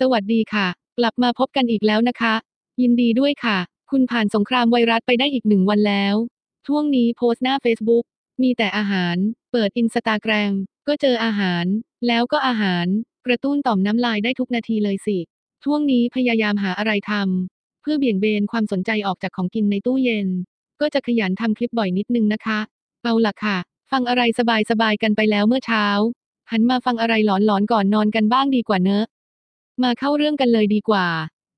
สวัสดีค่ะ กลับมาพบกันอีกแล้วนะคะ ยินดีด้วยค่ะ คุณผ่านสงครามไวรัสไปได้อีกหนึ่งวันแล้วช่วงนี้โพสต์หน้า Facebook มีแต่อาหาร เปิดอินสตาแกรมก็เจออาหาร แล้วก็อาหาร กระตุ้นต่อมน้ำลายได้ทุกนาทีเลยสิช่วงนี้พยายามหาอะไรทำเพื่อเบี่ยงเบนความสนใจออกจากของกินในตู้เย็น ก็จะขยันทำคลิปบ่อยนิดนึงนะคะ เอาล่ะค่ะ ฟังอะไรสบายๆกันไปแล้วเมื่อเช้า หันมาฟังอะไรหลอนๆก่อนนอนกันบ้างดีกว่าเนอะ มาเข้าเรื่องกันเลยดีกว่า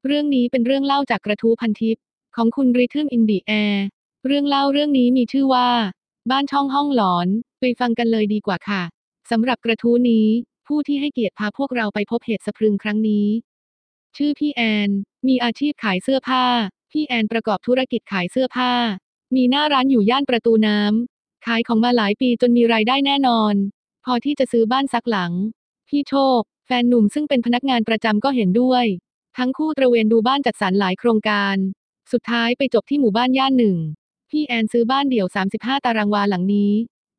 เรื่องนี้เป็นเรื่องเล่าจากกระทู้พันทิป ของคุณริทึมอินดีแอร์เรื่องเล่าเรื่องนี้มีชื่อว่า บ้านช่องห้องหลอน ไปฟังกันเลยดีกว่าค่ะสำหรับกระทู้นี้ ผู้ที่ให้เกียรติพาพวกเราไปพบเหตุสะพรึงครั้งนี้ ชื่อพี่แอน มีอาชีพขายเสื้อผ้า พี่แอนประกอบธุรกิจขายเสื้อผ้า มีหน้าร้านอยู่ย่านประตูน้ำขายของมาหลายปีจนมีรายได้แน่นอน พอที่จะซื้อบ้านสักหลัง พี่โชค แฟนหนุ่มซึ่งเป็นพนักงานประจำก็เห็นด้วย ทั้งคู่ตระเวนดูบ้านจัดสรรหลายโครงการ สุดท้ายไปจบที่หมู่บ้านย่านหนึ่ง พี่แอนซื้อบ้านเดี่ยว 35 ตารางวาหลังนี้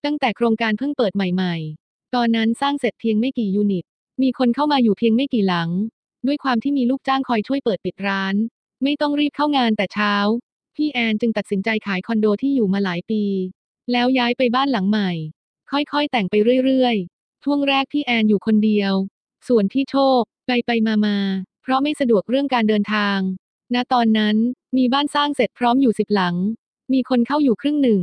ตั้งแต่โครงการเพิ่งเปิดใหม่ ๆ ตอนนั้นสร้างเสร็จเพียงไม่กี่ยูนิต มีคนเข้ามาอยู่เพียงไม่กี่หลัง ด้วยความที่มีลูกจ้างคอยช่วยเปิดปิดร้าน ไม่ต้องรีบเข้างานแต่เช้า พี่แอนจึงตัดสินใจขายคอนโดที่อยู่มาหลายปี แล้วย้ายไปบ้านหลังใหม่ ค่อยๆ แต่งไปเรื่อยๆช่วงแรกพี่แอนอยู่คนเดียว ส่วนพี่โชคไปไปมามาเพราะไม่สะดวกเรื่องการเดินทาง ณ ตอนนั้นมีบ้านสร้างเสร็จพร้อมอยู่สิบหลัง มีคนเข้าอยู่ครึ่งหนึ่ง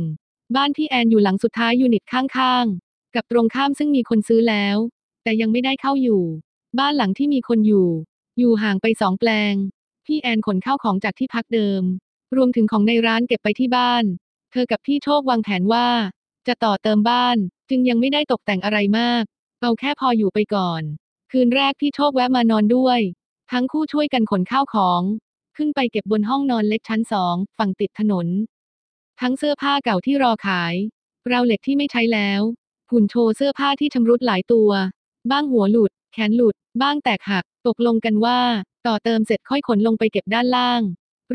บ้านพี่แอนอยู่หลังสุดท้ายยูนิตข้างๆ กับตรงข้ามซึ่งมีคนซื้อแล้ว แต่ยังไม่ได้เข้าอยู่ บ้านหลังที่มีคนอยู่ อยู่ห่างไปสองแปลง พี่แอนขนข้าวของจากที่พักเดิม รวมถึงของในร้านเก็บไปที่บ้าน เธอกับพี่โชควางแผนว่า จะต่อเติมบ้าน จึงยังไม่ได้ตกแต่งอะไรมาก เอาแค่พออยู่ไปก่อน คืนแรกพี่โชคแวะมานอนด้วย ทั้งคู่ช่วยกันขนข้าวของ ขึ้นไปเก็บบนห้องนอนเล็กชั้นสองฝั่งติดถนน ทั้งเสื้อผ้าเก่าที่รอขาย ราวเหล็กที่ไม่ใช้แล้วหุ่นโชว์เสื้อผ้าที่ชำรุดหลายตัว บ้างหัวหลุด แขนหลุด บ้างแตกหัก ตกลงกันว่า ต่อเติมเสร็จค่อยขนลงไปเก็บด้านล่าง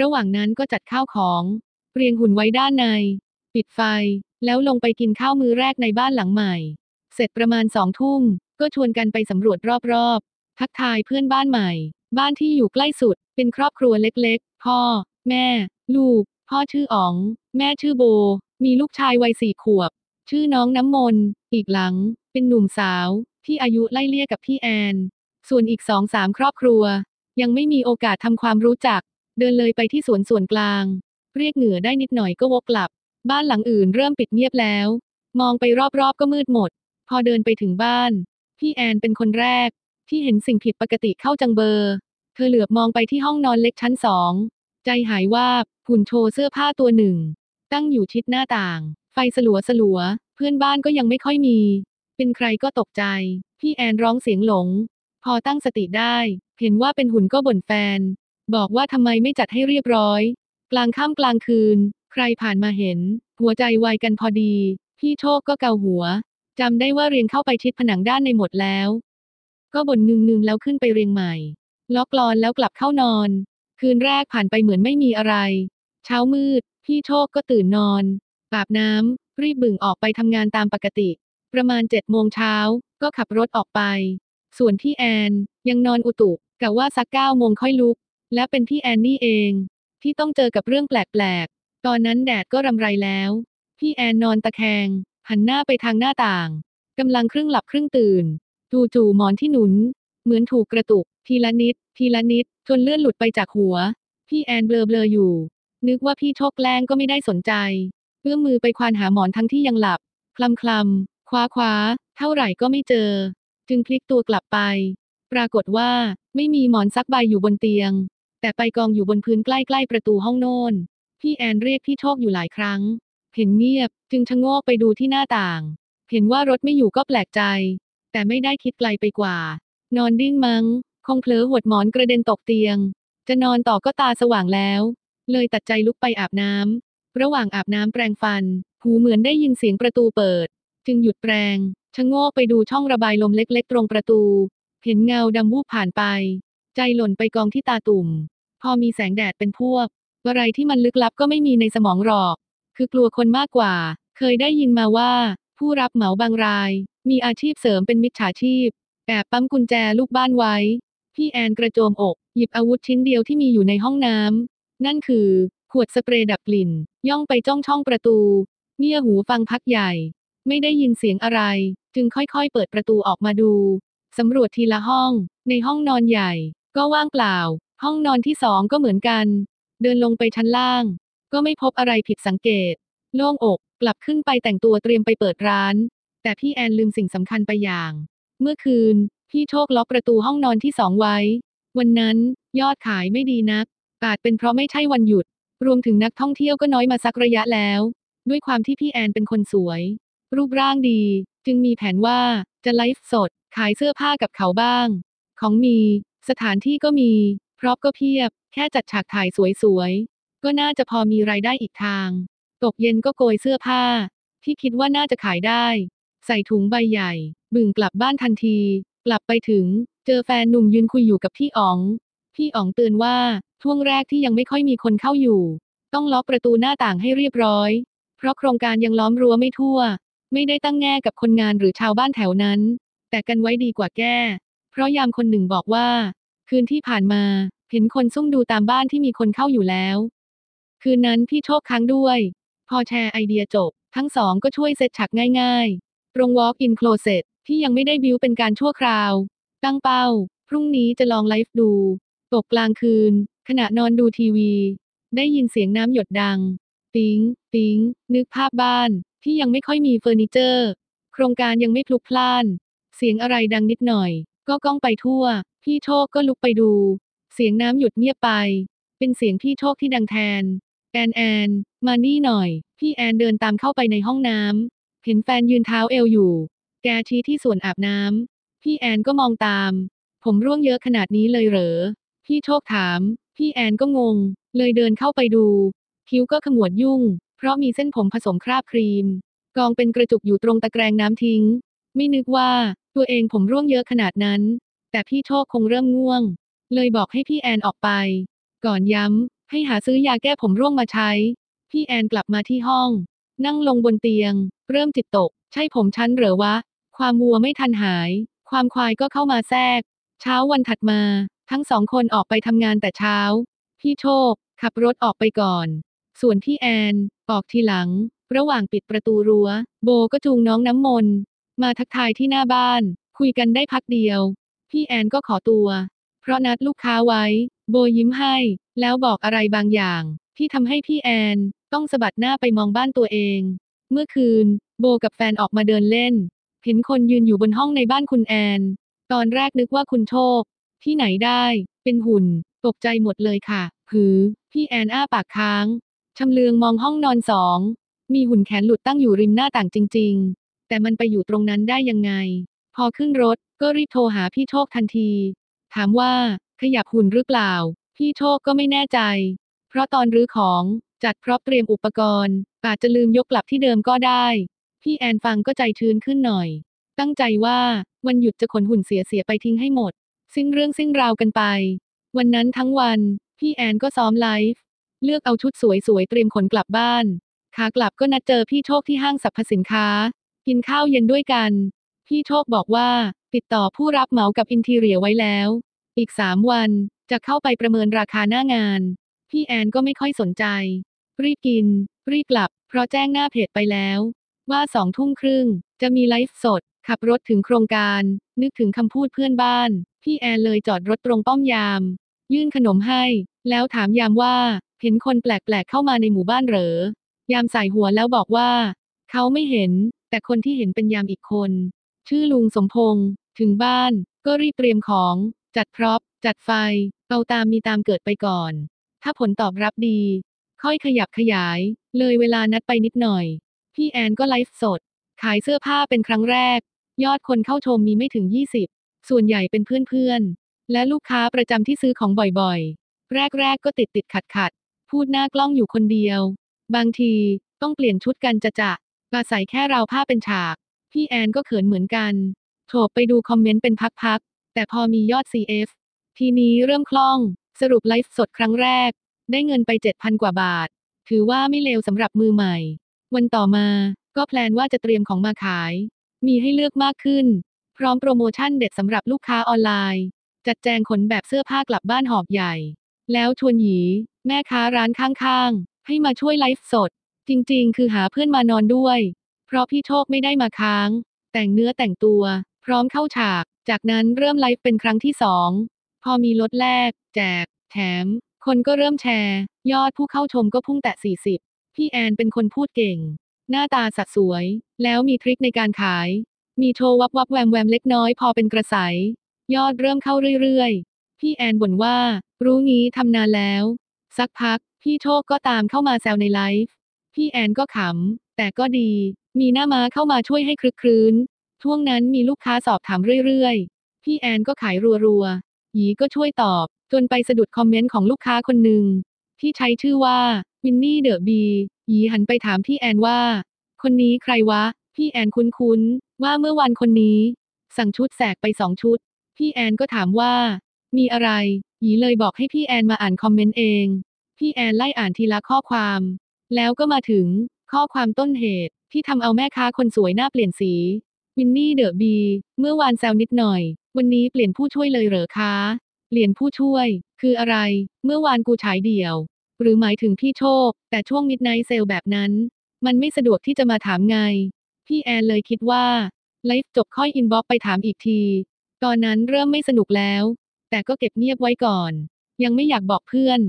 ระหว่างนั้นก็จัดข้าวของ เรียงหุ่นไว้ด้านใน ปิดไฟ แล้วลงไปกินข้าวมื้อแรกในบ้านหลังใหม่ เสร็จประมาณสองทุ่ม ก็ชวนกันไปสำรวจรอบๆ ทักทายเพื่อนบ้านใหม่ บ้านที่อยู่ใกล้สุด เป็นครอบครัวเล็กๆ พ่อ แม่ ลูก พ่อชื่ออ๋อง แม่ชื่อโบ มีลูกชายวัยสี่ขวบ ชื่อน้องน้ำมนต์อีกหลัง เป็นหนุ่มสาว ที่อายุไล่เลี่ยกับพี่แอน ส่วนอีกสองสามครอบครัว ยังไม่มีโอกาสทำความรู้จัก เดินเลยไปที่สวนส่วนกลาง เรียกเหนือได้นิดหน่อยก็วกกลับ บ้านหลังอื่นเริ่มปิดเงียบแล้ว มองไปรอบๆก็มืดหมด พอเดินไปถึงบ้าน พี่แอนเป็นคนแรก ที่เห็นสิ่งผิดปกติเข้าจังเบอร์ เธอเหลือบมองไปที่ห้องนอนเล็กชั้นสอง ใจหายว่าหุ่นโชว์เสื้อผ้าตัวหนึ่ง ตั้งอยู่ชิดหน้าต่าง ไฟสลัวสลัว เพื่อนบ้านก็ยังไม่ค่อยมี เป็นใครก็ตกใจ พี่แอนร้องเสียงหลง พอตั้งสติได้ เห็นว่าเป็นหุ่นก็บ่นแฟน บอกว่าทำไมไม่จัดให้เรียบร้อย กลางค่ำกลางคืน ใครผ่านมาเห็น หัวใจวายกันพอดี พี่โชคก็เกาหัว จำได้ว่าเรียงเข้าไปชิดผนังด้านในหมดแล้ว ก็บ่นนึงๆแล้วขึ้นไปเรียงใหม่ ล็อกกลอนแล้วกลับเข้านอน คืนแรกผ่านไปเหมือนไม่มีอะไร เช้ามืด พี่โชคก็ตื่นนอนอาบน้ำรีบบึ่งออกไปทำงานตามปกติ ประมาณเจ็ดโมงเช้าก็ขับรถออกไป ส่วนพี่แอนยังนอนอุตุกะว่าสักเก้าโมงค่อยลุก และเป็นพี่แอนนี่เอง ที่ต้องเจอกับเรื่องแปลกๆ ตอนนั้นแดดก็รำไรแล้ว พี่แอนนอนตะแคง หันหน้าไปทางหน้าต่างกำลังครึ่งหลับครึ่งตื่นจู่ๆหมอนที่หนุน เหมือนถูกกระตุก ทีละนิด ทีละนิดจนเลื่อนหลุดไปจากหัว พี่แอนเบลอๆอยู่ นึกว่าพี่โชคแกล้งก็ไม่ได้สนใจเอื้อมมือไปควานหาหมอนทั้งที่ยังหลับ คลำคลำคว้าคว้า เท่าไหร่ก็ไม่เจอ จึงพลิกตัวกลับไป ปรากฏว่า ไม่มีหมอนซักใบอยู่บนเตียง แต่ไปกองอยู่บนพื้นใกล้ๆประตูห้องโน่น พี่แอนเรียกพี่โชคอยู่หลายครั้ง เห็นเงียบ จึงชะโงกไปดูที่หน้าต่าง เห็นว่ารถไม่อยู่ก็แปลกใจ แต่ไม่ได้คิดไกลไปกว่า นอนดิ้นมัง้ง คงเผลอหดหมอนกระเด็นตกเตียง จะนอนต่อก็ตาสว่างแล้ว เลยตัดใจลุกไปอาบน้ำ ระหว่างอาบน้ำแปรงฟัน หูเหมือนได้ยินเสียงประตูเปิด จึงหยุดแปรง ชะโงกไปดูช่องระบายลมเล็ก ๆ ตรงประตู เห็นเงาดำวูบผ่านไป ใจหล่นไปกองที่ตาตุ่ม พอมีแสงแดดเป็นพวก อะไรที่มันลึกลับก็ไม่มีในสมองหรอก คือกลัวคนมากกว่า เคยได้ยินมาว่า ผู้รับเหมาบางราย มีอาชีพเสริมเป็นมิจฉาชีพ แอบปั๊มกุญแจลูกบ้านไว้ พี่แอนกระโจมอก หยิบอาวุธชิ้นเดียวที่มีอยู่ในห้องน้ำ นั่นคือ ขวดสเปรย์ดับกลิ่น ย่องไปจ้องช่องประตู เงี่ยหูฟังพักใหญ่ ไม่ได้ยินเสียงอะไร จึงค่อยๆ เปิดประตูออกมาดูสำรวจทีละห้อง ในห้องนอนใหญ่ ก็ว่างเปล่า ห้องนอนที่สองก็เหมือนกัน เดินลงไปชั้นล่าง ก็ไม่พบอะไรผิดสังเกต โล่งอกกลับขึ้นไปแต่งตัวเตรียมไปเปิดร้าน แต่พี่แอนลืมสิ่งสำคัญไปอย่าง เมื่อคืน พี่โชคล็อกประตูห้องนอนที่สองไว้ วันนั้นยอดขายไม่ดีนัก อาจเป็นเพราะไม่ใช่วันหยุด รวมถึงนักท่องเที่ยวก็น้อยมาสักระยะแล้ว ด้วยความที่พี่แอนเป็นคนสวย รูปร่างดี จึงมีแผนว่าจะไลฟ์สด ขายเสื้อผ้ากับเขาบ้าง ของมี สถานที่ก็มี พร็อพก็เพียบ แค่จัดฉากถ่ายสวยๆ ก็น่าจะพอมีรายได้อีกทาง ตกเย็นก็โกยเสื้อผ้า ที่คิดว่าน่าจะขายได้ ใส่ถุงใบใหญ่ บึ่งกลับบ้านทันที กลับไปถึง เจอแฟนหนุ่มยืนคุยอยู่กับพี่อ๋อง พี่อ๋องเตือนว่าช่วงแรกที่ยังไม่ค่อยมีคนเข้าอยู่ ต้องล็อกประตูหน้าต่างให้เรียบร้อย เพราะโครงการยังล้อมรั้วไม่ทั่ว ไม่ได้ตั้งแง่กับคนงานหรือชาวบ้านแถวนั้น แต่กันไว้ดีกว่าแก้ เพราะยามคนหนึ่งบอกว่า คืนที่ผ่านมาเห็นคนซุ่มดูตามบ้านที่มีคนเข้าอยู่แล้ว คืนนั้นพี่โชคค้างด้วย พอแชร์ไอเดียจบ ทั้งสองก็ช่วยเซตฉากง่ายๆ ตรง Walk in Closet ที่ยังไม่ได้บิวเป็นการชั่วคราว ตั้งเป้า พรุ่งนี้จะลองไลฟ์ดู ตกกลางคืน ขณะนอนดูทีวี ได้ยินเสียงน้ำหยดดัง ปิ๊ง ปิ๊ง นึกภาพบ้านที่ยังไม่ค่อยมีเฟอร์นิเจอร์ โครงการยังไม่พลุกพล่าน เสียงอะไรดังนิดหน่อย ก็ก้องไปทั่ว พี่โชคก็ลุกไปดู เสียงน้ำหยุดเงียบไป เป็นเสียงพี่โชคที่ดังแทน แอนแอน มานี่หน่อย พี่แอนเดินตามเข้าไปในห้องน้ำ เห็นแฟนยืนเท้าเอวอยู่ แกชี้ที่ส่วนอาบน้ำ พี่แอนก็มองตาม ผมร่วงเยอะขนาดนี้เลยเหรอ พี่โชคถาม พี่แอนก็งง เลยเดินเข้าไปดู คิ้วก็ขมวดยุ่ง เพราะมีเส้นผมผสมคราบครีม กองเป็นกระจุกอยู่ตรงตะแกรงน้ำทิ้ง ไม่นึกว่าตัวเองผมร่วงเยอะขนาดนั้น แต่พี่โชคคงเริ่มง่วง เลยบอกให้พี่แอนออกไป ก่อนย้ำ ให้หาซื้อยาแก้ผมร่วงมาใช้ พี่แอนกลับมาที่ห้อง นั่งลงบนเตียง เริ่มจิตตก ใช่ผมฉันเหรอวะ ความวัวไม่ทันหาย ความควายก็เข้ามาแทรก เช้าวันถัดมา ทั้งสองคนออกไปทำงานแต่เช้า พี่โชค ขับรถออกไปก่อน ส่วนพี่แอน ออกทีหลัง ระหว่างปิดประตูรัว้ว โบก็จูงน้องน้ำมนต์มาทักทายที่หน้าบ้าน คุยกันได้พักเดียว พี่แอนก็ขอตัว เพราะนัดลูกค้าไว้ โบยิ้มให้ แล้วบอกอะไรบางอย่าง ที่ทำให้พี่แอน ต้องสะบัดหน้าไปมองบ้านตัวเอง เมื่อคืน โบกับแฟนออกมาเดินเล่น เห็นคนยืนอยู่บนห้องในบ้านคุณแอน ตอนแรกนึกว่าคุณโชค ที่ไหนได้ เป็นหุ่น ตกใจหมดเลยค่ะ หือ พี่แอนอ้าปากค้างชำเลืองมองห้องนอนสอง มีหุ่นแขนหลุดตั้งอยู่ริมหน้าต่างจริง ๆ แต่มันไปอยู่ตรงนั้นได้ยังไง พอขึ้นรถก็รีบโทรหาพี่โชคทันที ถามว่า ขยับหุ่นหรือเปล่า พี่โชคก็ไม่แน่ใจ เพราะตอนรื้อของจัดพร็อพเตรียมอุปกรณ์อาจจะลืมยกกลับที่เดิมก็ได้ พี่แอนฟังก็ใจชื้นขึ้นหน่อย ตั้งใจว่าวันหยุดจะขนหุ่นเสียเสียไปทิ้งให้หมด สิ้นเรื่องสิ้นราวกันไป วันนั้นทั้งวัน พี่แอนก็ซ้อมไลฟ์เลือกเอาชุดสวยๆเตรียมขนกลับบ้านขากลับก็นัดเจอพี่โชคที่ห้างสรรพสินค้า กินข้าวเย็นด้วยกัน พี่โชคบอกว่า ติดต่อผู้รับเหมากับอินทีเรียไว้แล้ว อีกสามวันจะเข้าไปประเมินราคาหน้างาน พี่แอนก็ไม่ค่อยสนใจ รีบกิน รีบกลับ เพราะแจ้งหน้าเพจไปแล้ว ว่าสองทุ่มครึ่ง จะมีไลฟ์สด ขับรถถึงโครงการ นึกถึงคำพูดเพื่อนบ้าน พี่แอนเลยจอดรถตรงป้อมยาม ยื่นขนมให้ แล้วถามยามว่า เห็นคนแปลกๆเข้ามาในหมู่บ้านเหรอ ยามใส่หัวแล้วบอกว่า เขาไม่เห็น แต่คนที่เห็นเป็นยามอีกคน ชื่อลุงสมพงษ์ถึงบ้าน ก็รีบเตรียมของ จัดพร็อพจัดไฟ เอาตามมีตามเกิดไปก่อน ถ้าผลตอบรับดี ค่อยขยับขยาย เลยเวลานัดไปนิดหน่อย พี่แอนก็ไลฟ์สด ขายเสื้อผ้าเป็นครั้งแรก ยอดคนเข้าชมมีไม่ถึง 20 ส่วนใหญ่เป็นเพื่อนๆ และลูกค้าประจำที่ซื้อของบ่อยๆ แรกๆ ก็ติดติดขัดขัดพูดหน้ากล้องอยู่คนเดียว บางทีต้องเปลี่ยนชุดกันจะจะอาศัยแค่เราผ้าเป็นฉาก พี่แอนก็เขินเหมือนกันโถบไปดูคอมเมนต์เป็นพักๆ แต่พอมียอด CF ทีนี้เริ่มคล่อง สรุปไลฟ์สดครั้งแรก ได้เงินไป 7,000 กว่าบาท ถือว่าไม่เลวสำหรับมือใหม่ วันต่อมา ก็แพลนว่าจะเตรียมของมาขาย มีให้เลือกมากขึ้น พร้อมโปรโมชั่นเด็ดสำหรับลูกค้าออนไลน์ จัดแจงขนแบบเสื้อผ้ากลับบ้านหอบใหญ่ แล้วชวนหยีแม่ค้าร้านข้างๆ ให้มาช่วยไลฟ์สด จริงๆ คือหาเพื่อนมานอนด้วย เพราะพี่โชคไม่ได้มาค้าง แต่งเนื้อแต่งตัว พร้อมเข้าฉาก จากนั้นเริ่มไลฟ์เป็นครั้งที่สองพอมีลดแลกแจก แถม คนก็เริ่มแชร์ ยอดผู้เข้าชมก็พุ่งแตะ 40 พี่แอนเป็นคนพูดเก่ง หน้าตาสัดสวย แล้วมีทริคในการขาย มีโชว์วับวับแวมแวมเล็กน้อยพอเป็นกระแสยอดเริ่มเข้าเรื่อยๆ พี่แอนบ่นว่า รู้งี้ทำนานแล้ว สักพัก พี่โชคก็ตามเข้ามาแซวในไลฟ์ พี่แอนก็ขำ แต่ก็ดี มีหน้าม้าเข้ามาช่วยให้คลึกครื้นช่วงนั้นมีลูกค้าสอบถามเรื่อยๆ พี่แอนก็ขายรัวๆ หยีก็ช่วยตอบ จนไปสะดุดคอมเมนต์ของลูกค้าคนหนึ่งที่ใช้ชื่อว่าวินนี่เดอะบีหยีหันไปถามพี่แอนว่า คนนี้ใครวะ พี่แอนคุ้นๆ ว่าเมื่อวันคนนี้ สั่งชุดแสกไปสองชุด พี่แอนก็ถามว่า มีอะไรหยีเลยบอกให้พี่แอนมาอ่านคอมเมนต์เอง พี่แอนไล่อ่านทีละข้อความ แล้วก็มาถึงข้อความต้นเหตุ ที่ทำเอาแม่ค้าคนสวยหน้าเปลี่ยนสี วินนี่เดอะบี เมื่อวานแซวนิดหน่อย วันนี้เปลี่ยนผู้ช่วยเลยเหรอคะ เปลี่ยนผู้ช่วย คืออะไร เมื่อวานกูฉายเดี่ยว หรือหมายถึงพี่โชค แต่ช่วง midnight sale แบบนั้น มันไม่สะดวกที่จะมาถามไง พี่แอนเลยคิดว่า ไลฟ์จบค่อย inbox ไปถามอีกที ตอนนั้นเริ่มไม่สนุกแล้ว แต่ก็เก็บเงียบไว้ก่อน ยังไม่อยากบอกเพื่อน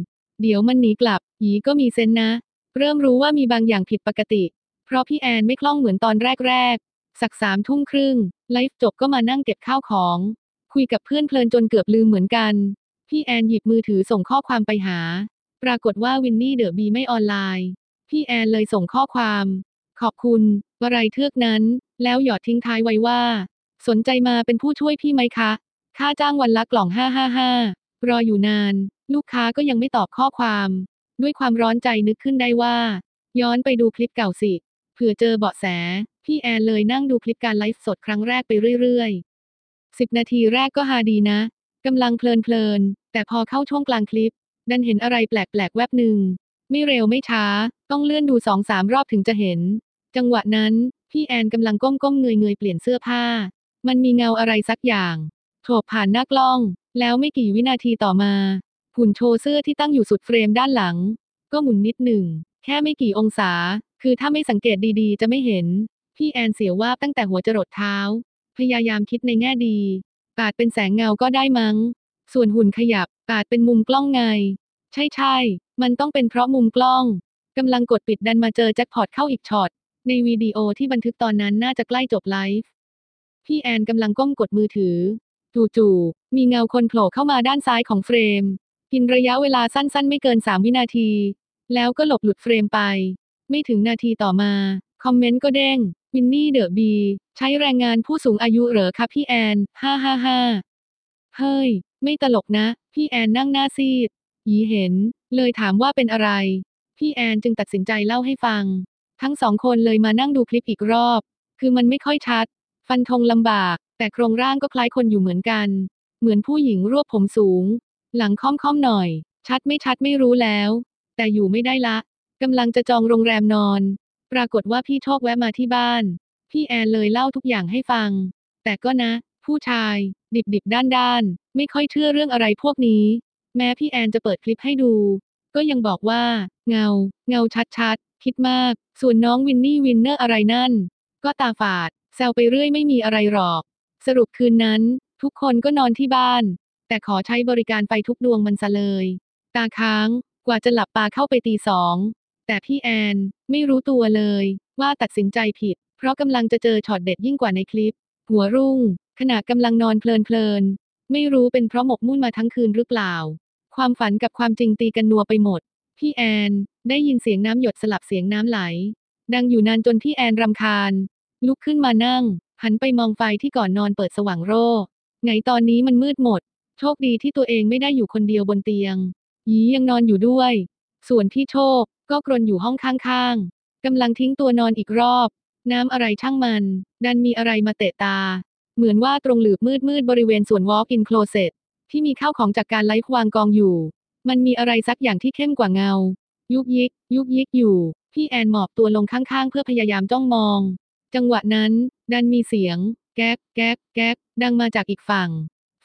เดี๋ยวมันหนีกลับหยีก็มี sense นะ เริ่มรู้ว่ามีบางอย่างผิดปกติ เพราะพี่แอนไม่คล่องเหมือนตอนแรกๆ สักสามทุ่มครึ่ง ไลฟ์จบก็มานั่งเก็บข้าวของ คุยกับเพื่อนเพลินจนเกือบลืมเหมือนกัน พี่แอนหยิบมือถือส่งข้อความไปหา ปรากฏว่าวินนี่เดอะบีไม่ออนไลน์ พี่แอนเลยส่งข้อความ ขอบคุณวไรเทือกนั้น แล้วหยอดทิ้งท้ายไว้ว่า สนใจมาเป็นผู้ช่วยพี่ไหมคะ ค่าจ้างวันละกล่อง555รออยู่นาน ลูกค้าก็ยังไม่ตอบข้อความ ด้วยความร้อนใจนึกขึ้นได้ว่า ย้อนไปดูคลิปเก่าสิ ผื่อเจอเบาะแส พี่แอนเลยนั่งดูคลิปการไลฟ์สดครั้งแรกไปเรื่อยๆ10นาทีแรกก็ฮาดีนะกำลังเพลินๆ แต่พอเข้าช่วงกลางคลิป ดันเห็นอะไรแปลกๆ แวบหนึ่ง ไม่เร็วไม่ช้า ต้องเลื่อนดูสองสามรอบถึงจะเห็น จังหวะนั้น พี่แอนกำลังก้มๆเงยๆ เปลี่ยนเสื้อผ้า มันมีเงาอะไรสักอย่างโฉบผ่านหน้ากล้อง แล้วไม่กี่วินาทีต่อมา หุ่นโชว์เสื้อที่ตั้งอยู่สุดเฟรมด้านหลัง ก็หมุนนิดหนึ่ง แค่ไม่กี่องศา คือถ้าไม่สังเกตดีๆ จะไม่เห็น พี่แอนเสียวว่าตั้งแต่หัวจรดเท้า พยายามคิดในแง่ดี อาจเป็นแสงเงาก็ได้มั้ง ส่วนหุ่นขยับ อาจเป็นมุมกล้องไง ใช่ใช่ๆมันต้องเป็นเพราะมุมกล้องกำลังกดปิดดันมาเจอแจ็คพอตเข้าอีกช็อต ในวิดีโอที่บันทึกตอนนั้นน่าจะใกล้จบไลฟ์ พี่แอนกำลังก้มกดมือถือ จู่ๆ มีเงาคนโผล่เข้ามาด้านซ้ายของเฟรม กินระยะเวลาสั้นๆ ไม่เกิน 3 วินาที แล้วก็หลบหลุดเฟรมไป ไม่ถึงนาทีต่อมา คอมเมนต์ก็เด้งวินนี่เดอะบี ใช้แรงงานผู้สูงอายุเหรอคะพี่แอน ฮ่าฮ่าฮ่าเฮ้ย ไม่ตลกนะ พี่แอนนั่งหน้าซีด ยีเห็น เลยถามว่าเป็นอะไร พี่แอนจึงตัดสินใจเล่าให้ฟัง ทั้งสองคนเลยมานั่งดูคลิปอีกรอบ คือมันไม่ค่อยชัด ฟันธงลำบาก แต่โครงร่างก็คล้ายคนอยู่เหมือนกัน เหมือนผู้หญิงรวบผมสูง หลังค่อมๆหน่อย ชัดไม่ชัดไม่รู้แล้ว แต่อยู่ไม่ได้ละ กำลังจะจองโรงแรมนอน ปรากฏว่าพี่โชคแวะมาที่บ้าน พี่แอนเลยเล่าทุกอย่างให้ฟัง แต่ก็นะ ผู้ชาย ดิบดิบด้านด้าน ไม่ค่อยเชื่อเรื่องอะไรพวกนี้ แม้พี่แอนจะเปิดคลิปให้ดู ก็ยังบอกว่า เงา เงาชัดๆ คิดมาก ส่วนน้องวินนี่วินเนอร์อะไรนั่น ก็ตาฝาด แซวไปเรื่อยไม่มีอะไรหรอก สรุปคืนนั้น ทุกคนก็นอนที่บ้าน แต่ขอใช้บริการไฟทุกดวงมันซะเลย ตาค้าง กว่าจะหลับตาเข้าไปตีสอง แต่พี่แอนไม่รู้ตัวเลย ว่าตัดสินใจผิด เพราะกำลังจะเจอช็อตเด็ดยิ่งกว่าในคลิป หัวรุ่ง ขณะกำลังนอนเพลินๆ ไม่รู้เป็นเพราะหมกมุ่นมาทั้งคืนหรือเปล่า ความฝันกับความจริงตีกันนัวไปหมด พี่แอนได้ยินเสียงน้ำหยดสลับเสียงน้ำไหล ดังอยู่นานจนพี่แอนรำคาญ ลุกขึ้นมานั่ง หันไปมองไฟที่ก่อนนอนเปิดสว่างโร่ไงตอนนี้มันมืดหมด โชคดีที่ตัวเองไม่ได้อยู่คนเดียวบนเตียงยียังนอนอยู่ด้วย ส่วนพี่โชคก็กรนอยู่ห้องข้างๆกำลังทิ้งตัวนอนอีกรอบ น้ำอะไรช่างมัน ดันมีอะไรมาเตะตา เหมือนว่าตรงหลืบมืดมืดๆบริเวณส่วน walk-in closet ที่มีข้าวของจากการไลฟ์วางกองอยู่ มันมีอะไรสักอย่างที่เข้มกว่าเงา ยุกยิก ยุกยิกอยู่ พี่แอนหมอบตัวลงข้างๆ เพื่อพยายามจ้องมอง จังหวะนั้น ดันมีเสียง แก๊กแก๊กแก๊กดังมาจากอีกฝั่ง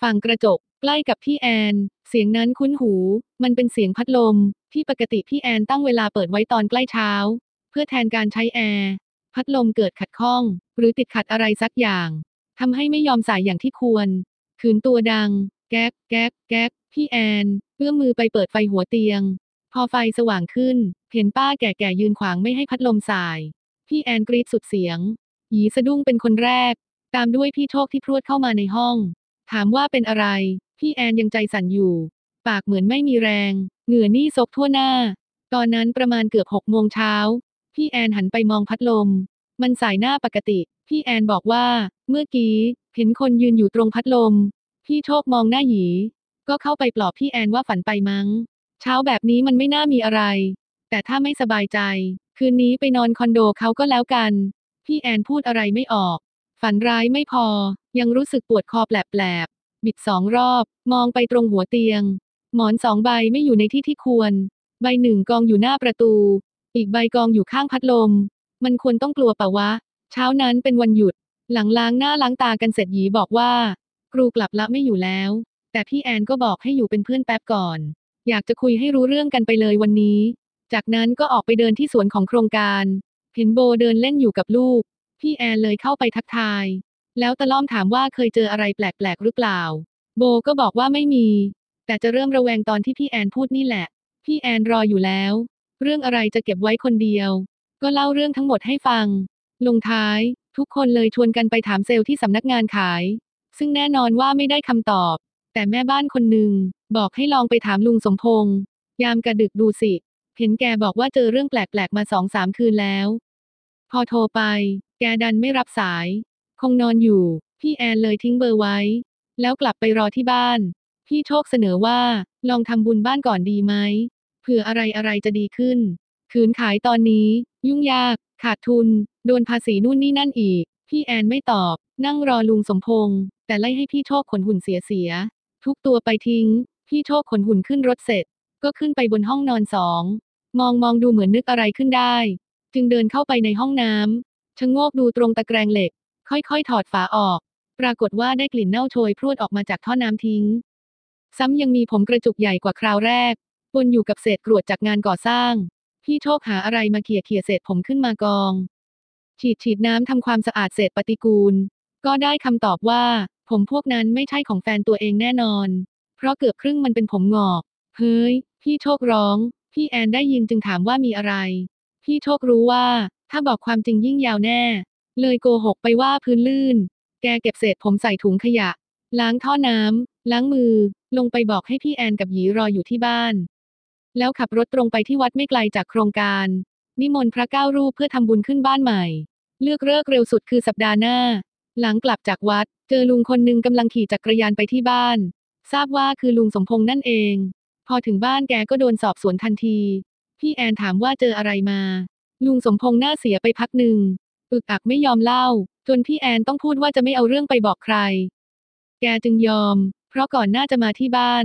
ฝั่งกระจก ใกล้กับพี่แอน เสียงนั้นคุ้นหู มันเป็นเสียงพัดลม ที่ปกติพี่แอนตั้งเวลาเปิดไว้ตอนใกล้เช้า เพื่อแทนการใช้แอร์ พัดลมเกิดขัดข้อง หรือติดขัดอะไรสักอย่างทำให้ไม่ยอมสายอย่างที่ควรขืนตัวดัง แก๊ก แก๊ก แก๊ก พี่แอนเอื้อมมือไปเปิดไฟหัวเตียง พอไฟสว่างขึ้น เห็นป้าแก่ๆยืนขวางไม่ให้พัดลมสาย พี่แอนกรีดสุดเสียง หยีสะดุ้งเป็นคนแรก ตามด้วยพี่โชคที่พรวดเข้ามาในห้อง ถามว่าเป็นอะไร พี่แอนยังใจสั่นอยู่ ปากเหมือนไม่มีแรง เหงื่อนี่ซกทั่วหน้า ตอนนั้นประมาณเกือบหกโมงเช้า พี่แอนหันไปมองพัดลม มันสายหน้าปกติ พี่แอนบอกว่า เมื่อกี้ เห็นคนยืนอยู่ตรงพัดลม พี่โชคมองหน้าหยี ก็เข้าไปปลอบพี่แอนว่าฝันไปมั้ง เช้าแบบนี้มันไม่น่ามีอะไร แต่ถ้าไม่สบายใจ คืนนี้ไปนอนคอนโดเขาก็แล้วกัน พี่แอนพูดอะไรไม่ออก ฝันร้ายไม่พอ ยังรู้สึกปวดคอแปลบ บิดสองรอบ มองไปตรงหัวเตียง หมอนสองใบไม่อยู่ในที่ที่ควร ใบหนึ่งกองอยู่หน้าประตู อีกใบกองอยู่ข้างพัดลม มันควรต้องกลัวปะวะ เช้านั้นเป็นวันหยุด หลังล้างหน้าล้างตากันเสร็จหยีบอกว่า ครูกลับละไม่อยู่แล้ว แต่พี่แอนก็บอกให้อยู่เป็นเพื่อนแป๊บก่อน อยากจะคุยให้รู้เรื่องกันไปเลยวันนี้ จากนั้นก็ออกไปเดินที่สวนของโครงการ เห็นโบเดินเล่นอยู่กับลูก พี่แอนเลยเข้าไปทักทาย แล้วตะล่อมถามว่าเคยเจออะไรแปลกๆหรือเปล่า โบก็บอกว่าไม่มี แต่จะเริ่มระแวงตอนที่พี่แอนพูดนี่แหละ พี่แอนรออยู่แล้ว เรื่องอะไรจะเก็บไว้คนเดียว ก็เล่าเรื่องทั้งหมดให้ฟัง ลงท้าย ทุกคนเลยชวนกันไปถามเซลล์ที่สำนักงานขาย ซึ่งแน่นอนว่าไม่ได้คำตอบ แต่แม่บ้านคนหนึ่งบอกให้ลองไปถามลุงสมพงษ์ยามกระดึกดูสิ เห็นแกบอกว่าเจอเรื่องแปลกๆมาสองสามคืนแล้ว พอโทรไป แกดันไม่รับสาย คงนอนอยู่ พี่แอนเลยทิ้งเบอร์ไว้ แล้วกลับไปรอที่บ้าน พี่โชคเสนอว่า ลองทำบุญบ้านก่อนดีไหมเผื่ออะไรอะไรจะดีขึ้นคืนขายตอนนี้ ยุ่งยาก ขาดทุน โดนภาษีนู่นนี่นั่นอีก พี่แอนไม่ตอบ นั่งรอลุงสมพงษ์แต่ไล่ให้พี่โชคขนหุ่นเสียเสีย ทุกตัวไปทิ้ง พี่โชคขนหุ่นขึ้นรถเสร็จ ก็ขึ้นไปบนห้องนอนสองมองมองดูเหมือนนึกอะไรขึ้นได้ จึงเดินเข้าไปในห้องน้ำชะโงกดูตรงตะแกรงเหล็ก ค่อยๆ ถอดฝาออก ปรากฏว่าได้กลิ่นเน่าโชยพรวดออกมาจากท่อน้ำทิ้ง ซ้ำยังมีผมกระจุกใหญ่กว่าคราวแรกปนอยู่กับเศษกรวดจากงานก่อสร้าง พี่โชคหาอะไรมาเขี่ยเขี่ยเศษผมขึ้นมากอง ฉีดฉีดน้ำทำความสะอาดเศษปฏิกูล ก็ได้คำตอบว่า ผมพวกนั้นไม่ใช่ของแฟนตัวเองแน่นอน เพราะเกือบครึ่งมันเป็นผมงอก เฮ้ย พี่โชคร้อง พี่แอนได้ยินจึงถามว่ามีอะไร พี่โชครู้ว่า ถ้าบอกความจริงยิ่งยาวแน่ เลยโกหกไปว่าพื้นลื่น แกเก็บเศษผมใส่ถุงขยะ ล้างท่อน้ำ ล้างมือ ลงไปบอกให้พี่แอนกับหยีรออยู่ที่บ้าน แล้วขับรถตรงไปที่วัดไม่ไกลจากโครงการ นิมนต์พระเก้ารูปเพื่อทำบุญขึ้นบ้านใหม่ เลือกเลิกเร็วสุดคือสัปดาห์หน้า หลังกลับจากวัด เจอลุงคนหนึ่งกำลังขี่จักรยานไปที่บ้าน ทราบว่าคือลุงสมพงษ์นั่นเอง พอถึงบ้านแกก็โดนสอบสวนทันที พี่แอนถามว่าเจออะไรมาลุงสมพงษ์หน้าเสียไปพักหนึ่ง อึกอักไม่ยอมเล่า จนพี่แอนต้องพูดว่าจะไม่เอาเรื่องไปบอกใคร แกจึงยอม เพราะก่อนหน้าจะมาที่บ้าน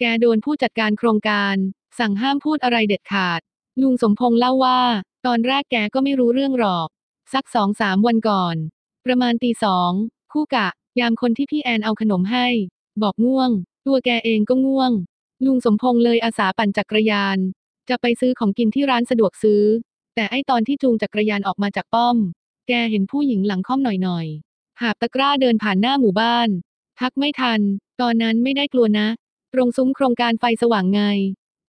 แกโดนผู้จัดการโครงการ สั่งห้ามพูดอะไรเด็ดขาด ลุงสมพงษ์เล่าว่า ตอนแรกแกก็ไม่รู้เรื่องหรอก สักสองสามวันก่อน ประมาณตีสองคู่กะ ยามคนที่พี่แอนเอาขนมให้ บอกง่วง ตัวแกเองก็ง่วง ลุงสมพงษ์เลยอาสาปั่นจักรยาน จะไปซื้อของกินที่ร้านสะดวกซื้อ แต่ไอตอนที่จูงจักรยานออกมาจากป้อม กเห็นผู้หญิงหลังค่อมหน่อยๆ หาบตะกร้าเดินผ่านหน้าหมู่บ้าน ทักไม่ทัน ตอนนั้นไม่ได้กลัวนะ ตรงซุ้มโครงการไฟสว่างไง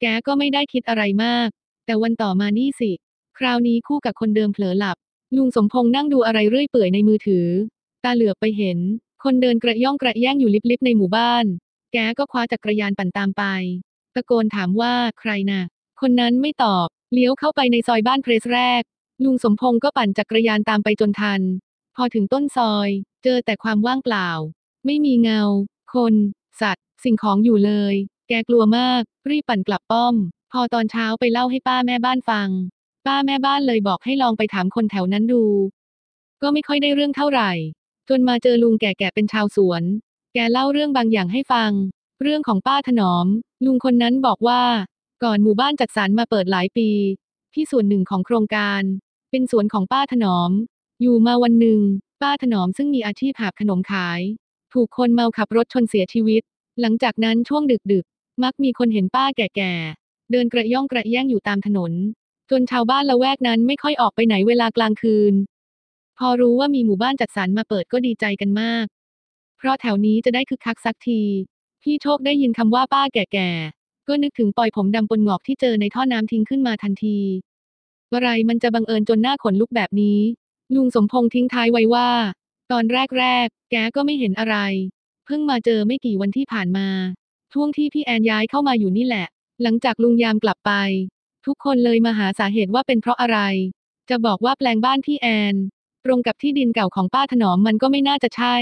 แกก็ไม่ได้คิดอะไรมาก แต่วันต่อมานี่สิ คราวนี้คู่กับคนเดิมเผลอหลับ ลุงสมพงษ์นั่งดูอะไรเรื่อยเปื่อยในมือถือ ตาเหลือบไปเห็น คนเดินกระย่องกระแย่งอยู่ลิบๆในหมู่บ้าน แกก็คว้าจักรยานปั่นตามไป ตะโกนถามว่าใครนะ่ะ คนนั้นไม่ตอบ เลี้ยวเข้าไปในซอยบ้านเพรสแรก ลุงสมพงษ์ก็ปั่นจักรยานตามไปจนทัน พอถึงต้นซอย เจอแต่ความว่างเปล่า ไม่มีเงา คน สัตว์ สิ่งของอยู่เลย แกกลัวมาก รีบปั่นกลับป้อม พอตอนเช้าไปเล่าให้ป้าแม่บ้านฟัง ป้าแม่บ้านเลยบอกให้ลองไปถามคนแถวนั้นดู ก็ไม่ค่อยได้เรื่องเท่าไหร่ จนมาเจอลุงแก่ๆเป็นชาวสวน แกเล่าเรื่องบางอย่างให้ฟัง เรื่องของป้าถนอม ลุงคนนั้นบอกว่า ก่อนหมู่บ้านจัดสรรมาเปิดหลายปีที่ส่วนหนึ่งของโครงการ เป็นสวนของป้าถนอม อยู่มาวันหนึ่ง ป้าถนอมซึ่งมีอาชีพหาบขนมขาย ถูกคนเมาขับรถชนเสียชีวิต หลังจากนั้นช่วงดึกๆ มักมีคนเห็นป้าแก่ๆ เดินกระย่องกระแย่งอยู่ตามถนน จนชาวบ้านละแวกนั้นไม่ค่อยออกไปไหนเวลากลางคืน พอรู้ว่ามีหมู่บ้านจัดสรรมาเปิดก็ดีใจกันมาก เพราะแถวนี้จะได้คึกคักสักที พี่โชคได้ยินคำว่าป้าแก่ๆ ก็นึกถึงปอยผมดำปนงอกที่เจอในท่อน้ำทิ้งขึ้นมาทันที อะไรมันจะบังเอิญจนหน้าขนลุกแบบนี้ ลุงสมพงษ์ทิ้งท้ายไว้ว่า ตอนแรกๆ แกก็ไม่เห็นอะไร เพิ่งมาเจอไม่กี่วันที่ผ่านมาช่วงที่พี่แอนย้ายเข้ามาอยู่นี่แหละ หลังจากลุงยามกลับไป ทุกคนเลยมาหาสาเหตุว่าเป็นเพราะอะไร จะบอกว่าแปลงบ้านพี่แอน ตรงกับที่ดินเก่าของป้าถนอมมันก็ไม่น่าจะใช่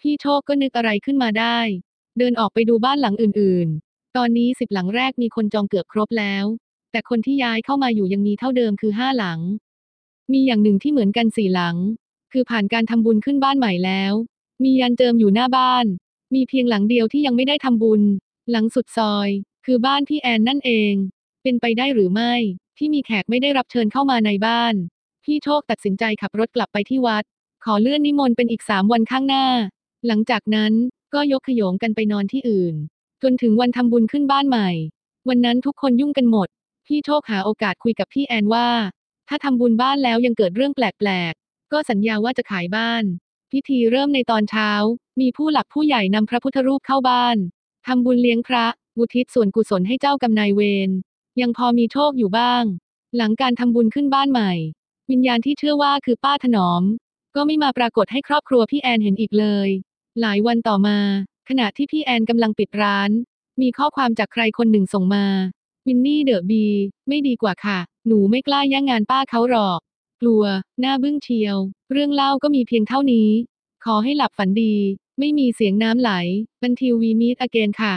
พี่โชคก็นึกอะไรขึ้นมาได้ เดินออกไปดูบ้านหลังอื่นๆ ตอนนี้สิบหลังแรกมีคนจองเกือบครบแล้ว แต่คนที่ย้ายเข้ามาอยู่ยังมีเท่าเดิมคือห้าหลัง มีอย่างหนึ่งที่เหมือนกันสี่หลัง คือผ่านการทำบุญขึ้นบ้านใหม่แล้ว มียันเจิมอยู่หน้าบ้าน มีเพียงหลังเดียวที่ยังไม่ได้ทำบุญ หลังสุดซอย คือบ้านพี่แอนนั่นเอง เป็นไปได้หรือไม่ ที่มีแขกไม่ได้รับเชิญเข้ามาในบ้าน พี่โชคตัดสินใจขับรถกลับไปที่วัด ขอเลื่อนนิมนต์เป็นอีกสามวันข้างหน้า หลังจากนั้นก็ยกขยงกันไปนอนที่อื่น จนถึงวันทำบุญขึ้นบ้านใหม่ วันนั้นทุกคนยุ่งกันหมด พี่โชคหาโอกาสคุยกับพี่แอนว่า ถ้าทำบุญบ้านแล้วยังเกิดเรื่องแปลกๆ ก็สัญญาว่าจะขายบ้าน พิธีเริ่มในตอนเช้า มีผู้หลักผู้ใหญ่นำพระพุทธรูปเข้าบ้านทำบุญเลี้ยงพระอุทิศส่วนกุศลให้เจ้ากรรมนายเวรยังพอมีโชคอยู่บ้าง หลังการทำบุญขึ้นบ้านใหม่ วิญญาณที่เชื่อว่าคือป้าถนอม ก็ไม่มาปรากฏให้ครอบครัวพี่แอนเห็นอีกเลย หลายวันต่อมา ขณะที่พี่แอนกำลังปิดร้าน มีข้อความจากใครคนหนึ่งส่งมา วินนี่เดอะบี ไม่ดีกว่าค่ะ หนูไม่กล้าแย่งงานป้าเขาหรอก กลัว หน้าบึ้งเชียว เรื่องเล่าก็มีเพียงเท่านี้ ขอให้หลับฝันดี ไม่มีเสียงน้ำไหล บันทิววีมีดอเกนค่ะ